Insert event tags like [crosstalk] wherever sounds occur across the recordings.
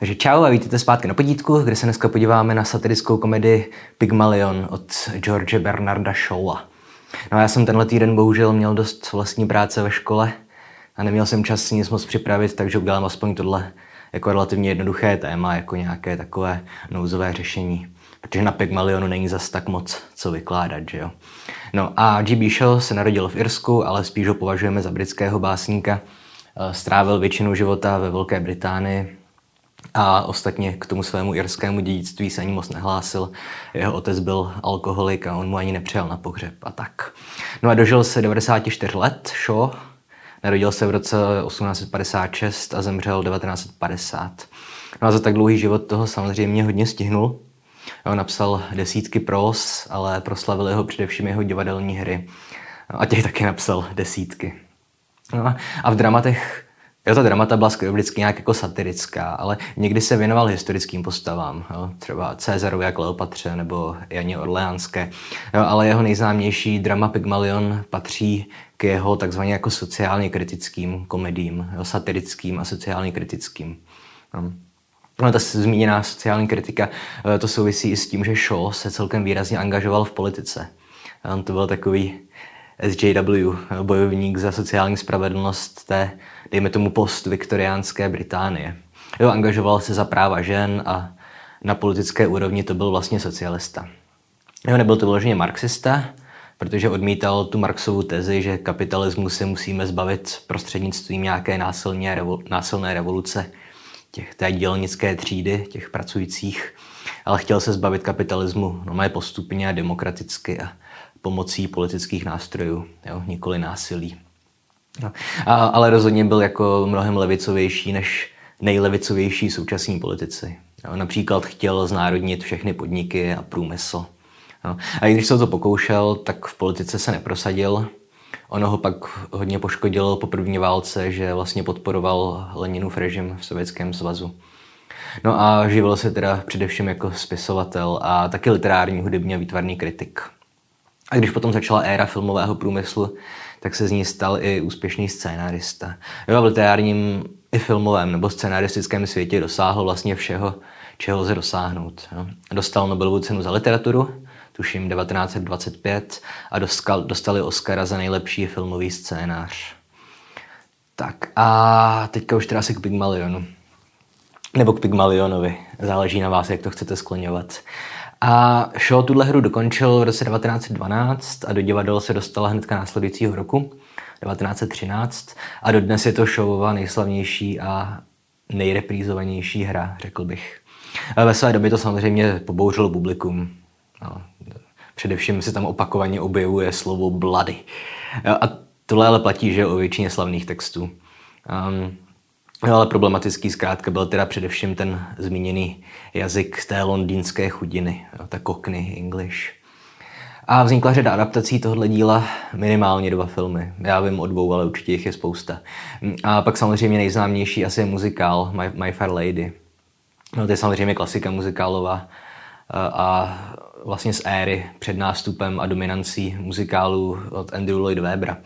Takže čau a vítejte zpátky na podítku, kde se dneska podíváme na satirickou komedii Pygmalion od George Bernarda Shawa. No a já jsem tenhle týden bohužel měl dost vlastní práce ve škole a neměl jsem čas nic moc připravit, takže udělám aspoň tohle jako relativně jednoduché téma, jako nějaké takové nouzové řešení. Protože na Pygmalionu není zas tak moc co vykládat, že jo. No a G.B. Shaw se narodil v Irsku, ale spíš ho považujeme za britského básníka. Strávil většinu života ve Velké Británii, a ostatně k tomu svému irskému dědictví se ani moc nehlásil. Jeho otec byl alkoholik a on mu ani nepřijal na pohřeb a tak. No a dožil se 94 let, Shaw. Narodil se v roce 1856 a zemřel 1950. No a za tak dlouhý život toho samozřejmě hodně stihnul. On napsal desítky pros, ale proslavil ho především jeho divadelní hry. A těch taky napsal desítky. No a v dramatech Jo, ta dramata byla vždycky nějak jako satirická, ale někdy se věnoval historickým postavám, jo, třeba Cezarovi a Kleopatře nebo Janě Orleánské, jo, ale jeho nejznámější drama Pygmalion patří k jeho takzvaně jako sociálně kritickým komedím, jo, satirickým a sociálně kritickým. Jo. No, ta zmíněná sociální kritika, eh, to souvisí i s tím, že Shaw se celkem výrazně angažoval v politice. On to byl takový SJW, bojovník za sociální spravedlnost té, dejme tomu, post-viktoriánské Británie. Jo, angažoval se za práva žen a na politické úrovni to byl vlastně socialista. Jo, nebyl to vyloženě marxista, protože odmítal tu Marxovu tezi, že kapitalismus se musíme zbavit prostřednictvím nějaké násilné, revol- násilné revoluce těch, té dělnické třídy, těch pracujících, ale chtěl se zbavit kapitalismu no, postupně a demokraticky a pomocí politických nástrojů, jo, nikoli násilí. No. A, ale rozhodně byl jako mnohem levicovější než nejlevicovější současní politici. Jo, například chtěl znárodnit všechny podniky a průmysl. Jo. A i když se to pokoušel, tak v politice se neprosadil. Ono ho pak hodně poškodilo po první válce, že vlastně podporoval Leninův režim v Sovětském svazu. No a živil se teda především jako spisovatel a taky literární hudebně výtvarný kritik. A když potom začala éra filmového průmyslu, tak se z ní stal i úspěšný scénárista. Jo, v literárním i filmovém nebo scénaristickém světě dosáhl vlastně všeho, čeho lze dosáhnout. Jo. Dostal Nobelovu cenu za literaturu, tuším 1925, a dostal, dostali Oscara za nejlepší filmový scénář. Tak a teďka už teda se k Pygmalionu. Nebo k Pygmalionovi. Záleží na vás, jak to chcete skloňovat. A Shaw tuhle hru dokončil v roce 1912 a do divadel se dostala hnedka následujícího roku, 1913. A dodnes je to Shawova nejslavnější a nejreprízovanější hra, řekl bych. Ve své době to samozřejmě pobouřilo publikum. No, především se tam opakovaně objevuje slovo bloody. A tohle ale platí, že o většině slavných textů. Um, No, ale problematický zkrátka byl teda především ten zmíněný jazyk té londýnské chudiny, jo, ta Cockney English. A vznikla řada adaptací tohoto díla, minimálně dva filmy. Já vím o dvou, ale určitě jich je spousta. A pak samozřejmě nejznámější asi je muzikál My, My Fair Lady. No, to je samozřejmě klasika muzikálová a vlastně z éry před nástupem a dominancí muzikálu od Andrew Lloyd Webbera.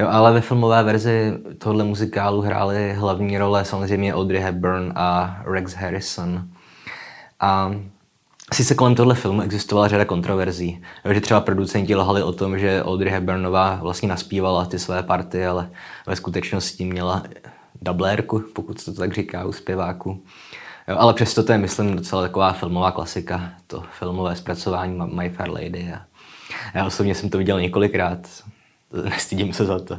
Jo, ale ve filmové verzi tohle muzikálu hrály hlavní role samozřejmě Audrey Hepburn a Rex Harrison. A Sice kolem tohle filmu existovala řada kontroverzí, že třeba producenti lhali o tom, že Audrey Hepburnová vlastně naspívala ty své party, ale ve skutečnosti měla dublérku, pokud se to tak říká u zpěváku. Jo, ale přesto to je, myslím, docela taková filmová klasika, to filmové zpracování My Fair Lady. A já osobně jsem to viděl několikrát, [laughs] nestydím se za to.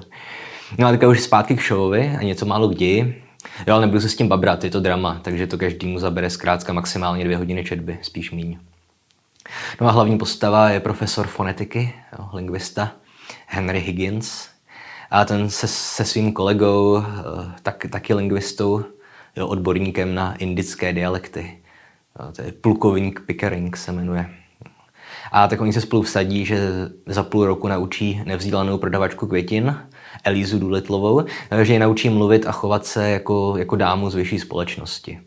No a teďka už zpátky k showovi a něco málo kdy. Jo, ale nebudu se s tím babrat, je to drama, takže to každému zabere zkrátka maximálně dvě hodiny četby, spíš míň. No a hlavní postava je profesor fonetiky, jo, lingvista Henry Higgins. A ten se, se svým kolegou, eh, tak, taky lingvistou, odborníkem na indické dialekty. Jo, to je plukovník Pickering se jmenuje. A tak oni se spolu vsadí, že za půl roku naučí nevzdělanou prodavačku květin, Elizu Důletlovou, že ji naučí mluvit a chovat se jako, jako dámu z vyšší společnosti.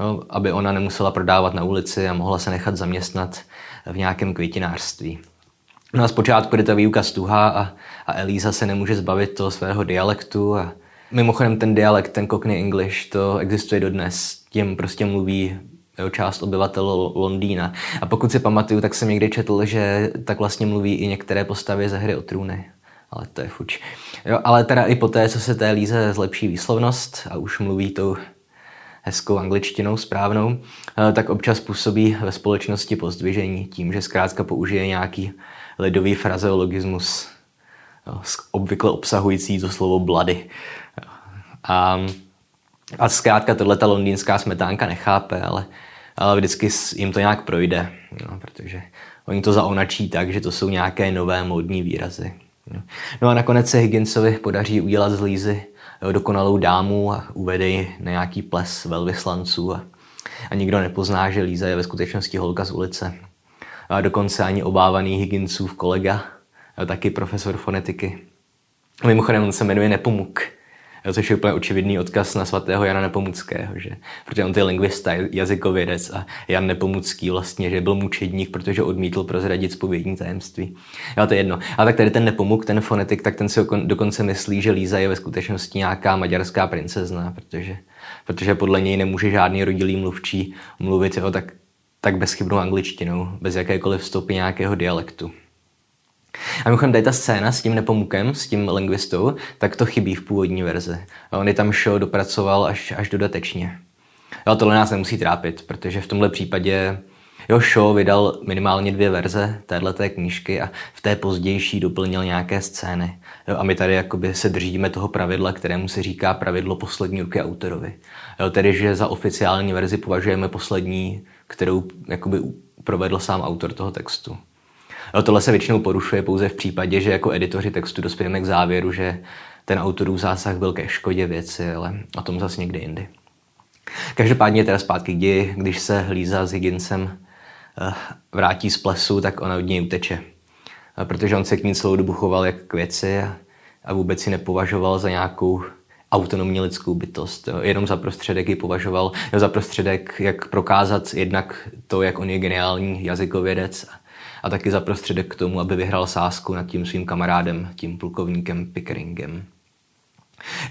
No, aby ona nemusela prodávat na ulici a mohla se nechat zaměstnat v nějakém květinářství. No a zpočátku je ta výuka stuhá a, a Elíza se nemůže zbavit toho svého dialektu a, Mimochodem ten dialekt, ten Cockney English, to existuje dodnes. Tím prostě mluví jo, část obyvatel Londýna. A pokud si pamatuju, tak jsem někdy četl, že tak vlastně mluví i některé postavy ze hry o trůny. Ale to je fuč. Jo, ale teda i po té, co se té Líze zlepší výslovnost a už mluví tou hezkou angličtinou správnou, eh, tak občas působí ve společnosti pozdvižení tím, že zkrátka použije nějaký ledový frazeologismus, obvykle obsahující to slovo blady. A, a zkrátka tohle ta londýnská smetánka nechápe, ale, ale vždycky jim to nějak projde, no, protože oni to zaonačí tak, že to jsou nějaké nové módní výrazy. No a nakonec se Higginsovi podaří udělat z Lízy dokonalou dámu a uvede na nějaký ples velvyslanců a, a nikdo nepozná, že Líza je ve skutečnosti holka z ulice. A dokonce ani obávaný Higginsův kolega, taky profesor fonetiky. Mimochodem on se jmenuje Nepomuk což je úplně očividný odkaz na svatého Jana Nepomuckého, že? protože on je lingvista, jazykovědec a Jan Nepomucký vlastně, že byl mučedník, protože odmítl prozradit spovědní tajemství. Jo, to je jedno. A tak tady ten Nepomuk, ten fonetik, tak ten si dokonce myslí, že Líza je ve skutečnosti nějaká maďarská princezna, protože, protože podle něj nemůže žádný rodilý mluvčí mluvit jo, tak, tak bezchybnou angličtinou, bez jakékoliv stopy nějakého dialektu. A mimochodem tady ta scéna s tím nepomukem, s tím lingvistou, tak to chybí v původní verzi. On je tam show dopracoval až, až dodatečně. Jo, tohle nás nemusí trápit, protože v tomhle případě Jo, Shaw vydal minimálně dvě verze téhleté knížky a v té pozdější doplnil nějaké scény. Jo, a my tady jakoby se držíme toho pravidla, kterému se říká pravidlo poslední ruky autorovi. Jo, tedy, že za oficiální verzi považujeme poslední, kterou jakoby provedl sám autor toho textu. Ale tohle se většinou porušuje pouze v případě, že jako editoři textu dospějeme k závěru, že ten autorův zásah byl ke škodě věci, ale o tom zase někdy jindy. Každopádně teda zpátky kdy, když se Líza s Higginsem eh, vrátí z plesu, tak ona od něj uteče. Protože on se k ní celou dobu choval jak k věci a vůbec si nepovažoval za nějakou autonomní lidskou bytost. Jenom za prostředek ji považoval za prostředek, jak prokázat jednak to, jak on je geniální jazykovědec a taky za prostředek k tomu, aby vyhrál sásku nad tím svým kamarádem, tím plukovníkem Pickeringem.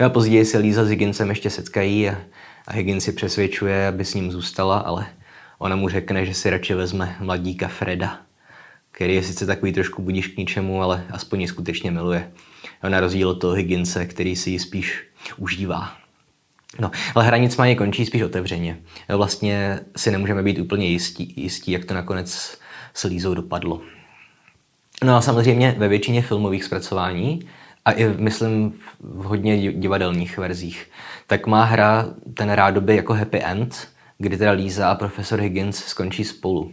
A později se Líza s Higginsem ještě setkají a, Higgins si přesvědčuje, aby s ním zůstala, ale ona mu řekne, že si radši vezme mladíka Freda, který je sice takový trošku budíš k ničemu, ale aspoň ji skutečně miluje. Na rozdíl od toho Higginse, který si ji spíš užívá. No, ale hra nicméně končí spíš otevřeně. Vlastně si nemůžeme být úplně jistí, jistí jak to nakonec s Lízou dopadlo. No a samozřejmě ve většině filmových zpracování a i myslím v hodně divadelních verzích, tak má hra ten rádoby jako happy end, kdy teda Líza a profesor Higgins skončí spolu.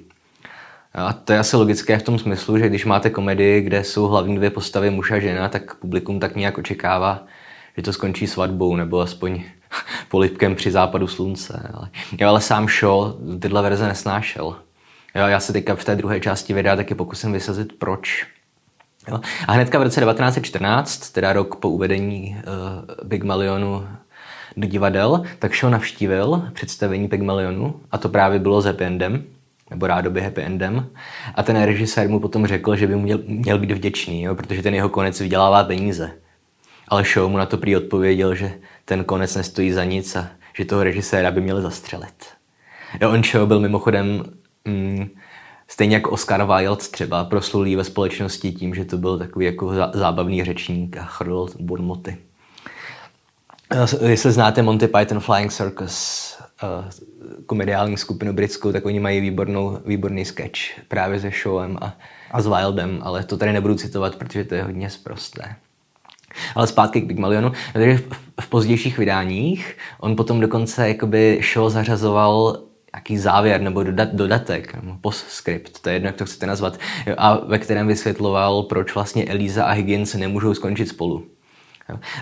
A to je asi logické v tom smyslu, že když máte komedii, kde jsou hlavní dvě postavy muž a žena, tak publikum tak nějak očekává, že to skončí svatbou nebo aspoň [laughs] polipkem při západu slunce. Ale, ale sám Shaw tyhle verze nesnášel. Jo, já se teďka v té druhé části videa taky pokusím vysazit proč. Jo. A hnedka v roce 1914, teda rok po uvedení uh, Pygmalionu do divadel, tak Shaw navštívil představení Pygmalionu a to právě bylo s happy endem, nebo rádoby happy endem. A ten režisér mu potom řekl, že by měl, měl být vděčný, jo, protože ten jeho konec vydělává peníze. Ale Shaw mu na to prý odpověděl, že ten konec nestojí za nic a že toho režiséra by měl zastřelit. Jo, on Shaw byl mimochodem mm, stejně jako Oscar Wilde třeba proslulý ve společnosti tím, že to byl takový jako zábavný řečník a chrl bonmoty. Jestli znáte Monty Python Flying Circus, eh, komediální skupinu britskou, tak oni mají výbornou, výborný sketch právě se Showem a, a s Wildem, ale to tady nebudu citovat, protože to je hodně zprosté. Ale zpátky k Pygmalionu. Takže v, v pozdějších vydáních on potom dokonce jakoby show zařazoval nějaký závěr nebo dodat, dodatek, nebo postscript, to je jedno, jak to chcete nazvat, a ve kterém vysvětloval, proč vlastně Elisa a Higgins nemůžou skončit spolu.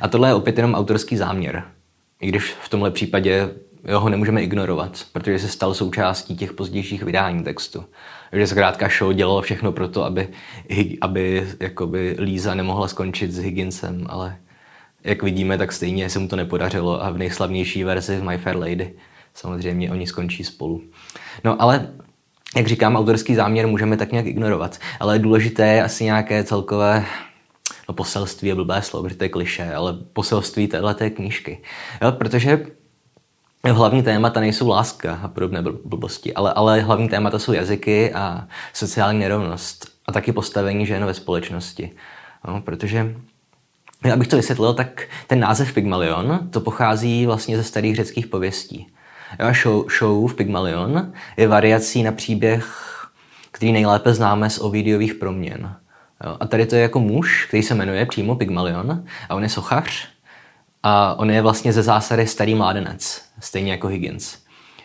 A tohle je opět jenom autorský záměr, i když v tomhle případě ho nemůžeme ignorovat, protože se stal součástí těch pozdějších vydání textu. Že zkrátka show dělalo všechno pro to, aby, aby jakoby Líza nemohla skončit s Higginsem, ale jak vidíme, tak stejně se mu to nepodařilo a v nejslavnější verzi My Fair Lady samozřejmě oni skončí spolu. No ale jak říkám, autorský záměr můžeme tak nějak ignorovat, ale důležité je asi nějaké celkové no poselství je blbé slovo, protože to je kliše, ale poselství téhle knížky. Jo, protože hlavní témata nejsou láska a podobné blbosti, ale, ale hlavní témata jsou jazyky a sociální nerovnost a taky postavení žen ve společnosti. No, protože abych to vysvětlil, tak ten název Pygmalion, to pochází vlastně ze starých řeckých pověstí. Jo, show, show v Pygmalion je variací na příběh, který nejlépe známe z Ovidiových proměn. Jo, a tady to je jako muž, který se jmenuje přímo Pygmalion a on je sochař a on je vlastně ze zásady starý mládenec, stejně jako Higgins.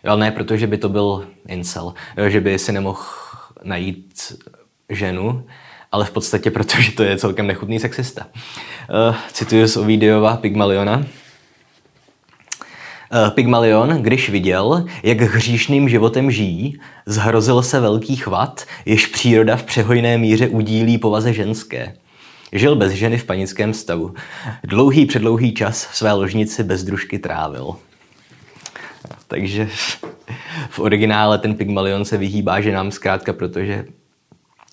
Jo, ale ne proto, že by to byl incel, jo, že by si nemohl najít ženu, ale v podstatě protože to je celkem nechutný sexista. Uh, cituji z Ovidiova Pygmaliona. Uh, Pygmalion, když viděl, jak hříšným životem žijí, zhrozil se velký chvat, jež příroda v přehojné míře udílí povaze ženské. Žil bez ženy v panickém stavu. Dlouhý předlouhý čas v své ložnici bez družky trávil. Takže v originále ten Pygmalion se vyhýbá ženám zkrátka, protože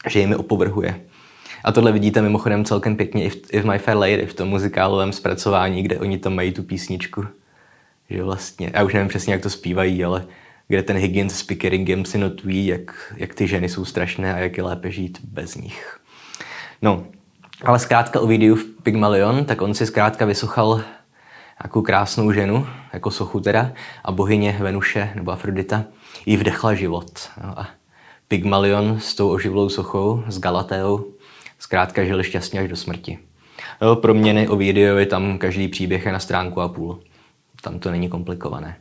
že jimi opovrhuje. A tohle vidíte mimochodem celkem pěkně i v, i v My Fair Lady, v tom muzikálovém zpracování, kde oni tam mají tu písničku. Že vlastně, já už nevím přesně, jak to zpívají, ale kde ten Higgins s Pickeringem si notují, jak, jak ty ženy jsou strašné a jak je lépe žít bez nich. No, ale zkrátka o videu v Pygmalion, tak on si zkrátka vysochal nějakou krásnou ženu, jako sochu teda, a bohyně Venuše nebo Afrodita jí vdechla život. No a Pygmalion s tou oživlou sochou, s Galateou, zkrátka žili šťastně až do smrti. No, proměny o videovi tam každý příběh je na stránku a půl. Tam to není komplikované.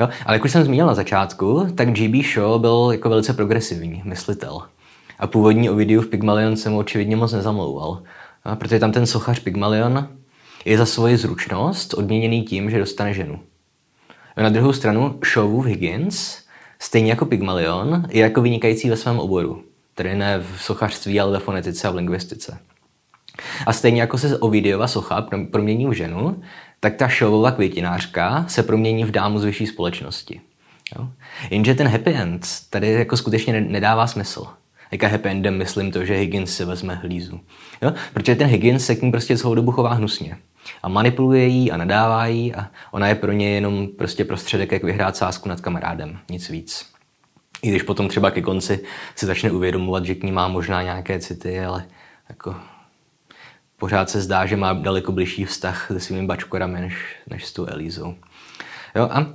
Jo, ale jak už jsem zmínil na začátku, tak GB Shaw byl jako velice progresivní myslitel. A původní Ovidiu v Pygmalion se mu očividně moc nezamlouval. A protože tam ten sochař Pygmalion je za svoji zručnost odměněný tím, že dostane ženu. Na druhou stranu Shawův Higgins, stejně jako Pygmalion, je jako vynikající ve svém oboru. Tedy ne v sochařství, ale ve fonetice a v lingvistice. A stejně jako se Ovidiova socha promění v ženu, tak ta Shawova květinářka se promění v dámu z vyšší společnosti. Jo? Jenže ten happy end tady jako skutečně nedává smysl jaká happy endem myslím to, že Higgins si vezme hlízu. Jo? Protože ten Higgins se k ní prostě celou dobu chová hnusně. A manipuluje jí a nadává jí a ona je pro ně jenom prostě prostředek, jak vyhrát sásku nad kamarádem. Nic víc. I když potom třeba ke konci si začne uvědomovat, že k ní má možná nějaké city, ale jako pořád se zdá, že má daleko blížší vztah se svými bačkorami než, než s tou Elízou. Jo, a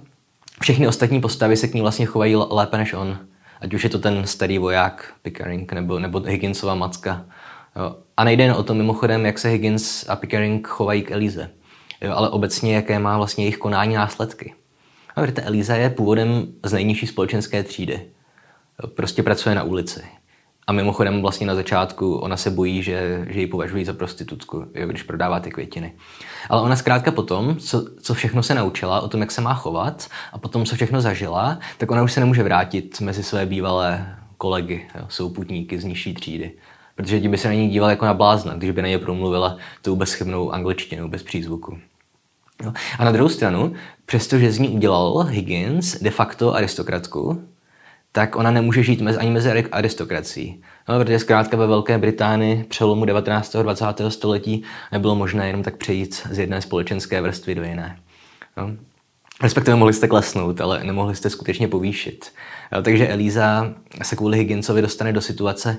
všechny ostatní postavy se k ní vlastně chovají lépe než on. Ať už je to ten starý voják Pickering nebo, nebo Higginsova macka. Jo. A nejde jen o to mimochodem, jak se Higgins a Pickering chovají k Elize, jo, ale obecně, jaké má vlastně jejich konání následky. A víte, Eliza je původem z nejnižší společenské třídy. Jo, prostě pracuje na ulici. A mimochodem vlastně na začátku ona se bojí, že, že ji považují za prostitutku, když prodává ty květiny. Ale ona zkrátka potom, co, co všechno se naučila o tom, jak se má chovat a potom, co všechno zažila, tak ona už se nemůže vrátit mezi své bývalé kolegy, jo, souputníky z nižší třídy. Protože ti by se na ní díval jako na blázna, když by na ně promluvila tou bezchybnou angličtinou, bez přízvuku. Jo. A na druhou stranu, přestože z ní udělal Higgins de facto aristokratku, tak ona nemůže žít mezi, ani mezi aristokracií. No, protože zkrátka ve Velké Británii přelomu 19. a 20. století nebylo možné jenom tak přejít z jedné společenské vrstvy do jiné. No. Respektive mohli jste klesnout, ale nemohli jste skutečně povýšit. No, takže Elíza se kvůli Higginsovi dostane do situace,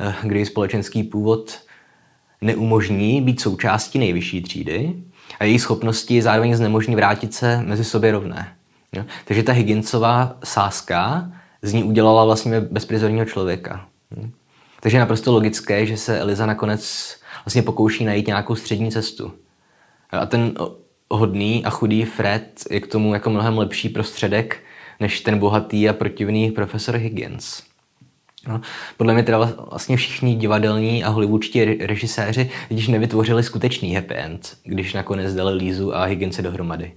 eh, kdy společenský původ neumožní být součástí nejvyšší třídy a její schopnosti zároveň znemožní vrátit se mezi sobě rovné. Jo? Takže ta Higginsová sázka z ní udělala vlastně bezprizorního člověka. Hm? Takže je naprosto logické, že se Eliza nakonec vlastně pokouší najít nějakou střední cestu. A ten hodný a chudý Fred je k tomu jako mnohem lepší prostředek než ten bohatý a protivný profesor Higgins. No, podle mě teda vlastně všichni divadelní a hollywoodští režiséři když nevytvořili skutečný happy end, když nakonec dali Lízu a Higginse dohromady.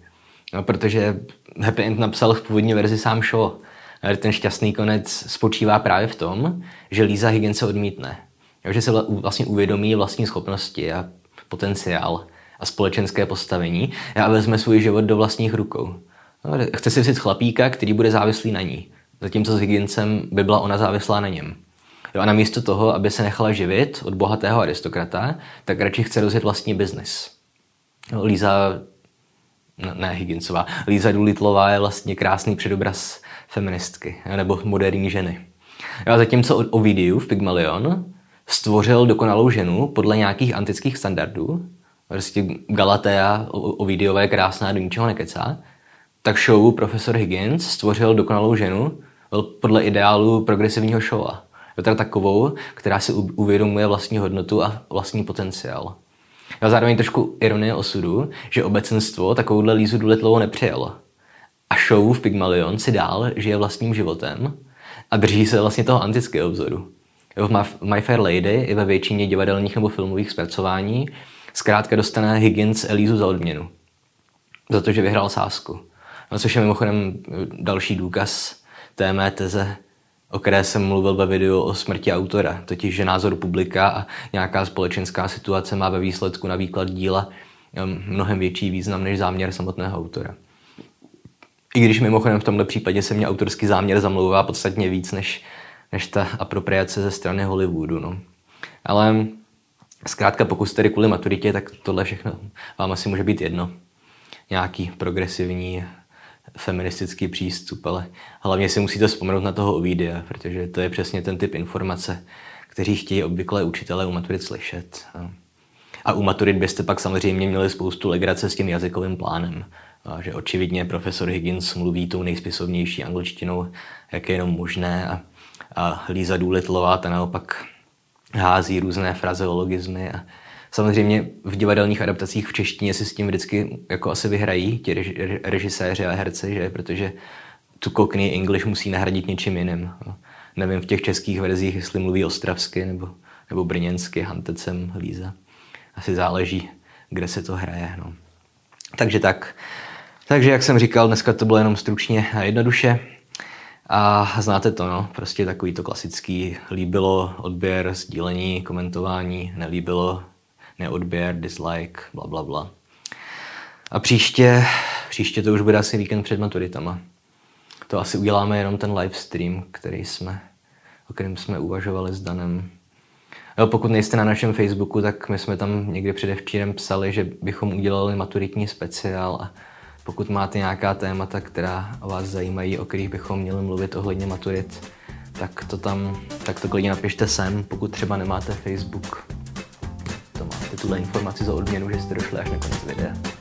No, protože happy end napsal v původní verzi sám Shaw, ten šťastný konec spočívá právě v tom, že Lisa Higgins se odmítne. že se vlastně uvědomí vlastní schopnosti a potenciál a společenské postavení a vezme svůj život do vlastních rukou. No, chce si vzít chlapíka, který bude závislý na ní, zatímco s Higginsem by byla ona závislá na něm. Jo, a namísto toho, aby se nechala živit od bohatého aristokrata, tak radši chce rozjet vlastní biznis. Líza, ne Higginsová, Líza Doolittleová je vlastně krásný předobraz feministky, nebo moderní ženy. A zatímco Ovidiu v Pygmalion stvořil dokonalou ženu podle nějakých antických standardů, prostě Galatea Ovidiové krásná do ničeho nekecá, tak show profesor Higgins stvořil dokonalou ženu podle ideálu progresivního showa. Je teda takovou, která si uvědomuje vlastní hodnotu a vlastní potenciál. A zároveň trošku ironie osudu, že obecenstvo takovouhle Lízu Doolittleovou nepřijalo. A show v Pygmalion si dál žije vlastním životem a drží se vlastně toho antického vzoru. V My Fair Lady i ve většině divadelních nebo filmových zpracování zkrátka dostane Higgins Elízu za odměnu. Za to, že vyhrál sásku. No, což je mimochodem další důkaz té mé teze, o které jsem mluvil ve videu o smrti autora, totiž že názor publika a nějaká společenská situace má ve výsledku na výklad díla mnohem větší význam než záměr samotného autora. I když mimochodem v tomto případě se mě autorský záměr zamlouvá podstatně víc než, než ta apropriace ze strany Hollywoodu. No. Ale zkrátka pokud jste kvůli maturitě, tak tohle všechno vám asi může být jedno. Nějaký progresivní feministický přístup, ale hlavně si musíte vzpomenout na toho Ovidia, protože to je přesně ten typ informace, kteří chtějí obvykle učitelé u maturit slyšet. A u maturit byste pak samozřejmě měli spoustu legrace s tím jazykovým plánem. A že očividně profesor Higgins mluví tou nejspisovnější angličtinou, jak je jenom možné. A, a Líza Důlitlová ta naopak hází různé frazeologizmy a, Samozřejmě v divadelních adaptacích v češtině si s tím vždycky jako asi vyhrají ti režiséři a herci, že? protože tu Cockney English musí nahradit něčím jiným. Nevím v těch českých verzích, jestli mluví ostravsky nebo, nebo brněnsky, hantecem, líza. Asi záleží, kde se to hraje. No. Takže tak. Takže jak jsem říkal, dneska to bylo jenom stručně a jednoduše. A znáte to, no, prostě takový to klasický líbilo, odběr, sdílení, komentování, nelíbilo, neodběr, dislike, bla, bla, bla. A příště, příště to už bude asi víkend před maturitama. To asi uděláme jenom ten live stream, který jsme, o kterém jsme uvažovali s Danem. Jo, pokud nejste na našem Facebooku, tak my jsme tam někdy předevčírem psali, že bychom udělali maturitní speciál a pokud máte nějaká témata, která vás zajímají, o kterých bychom měli mluvit ohledně maturit, tak to tam, tak to klidně napište sem, pokud třeba nemáte Facebook tuhle informaci za odměnu, že jste došli až na konec videa.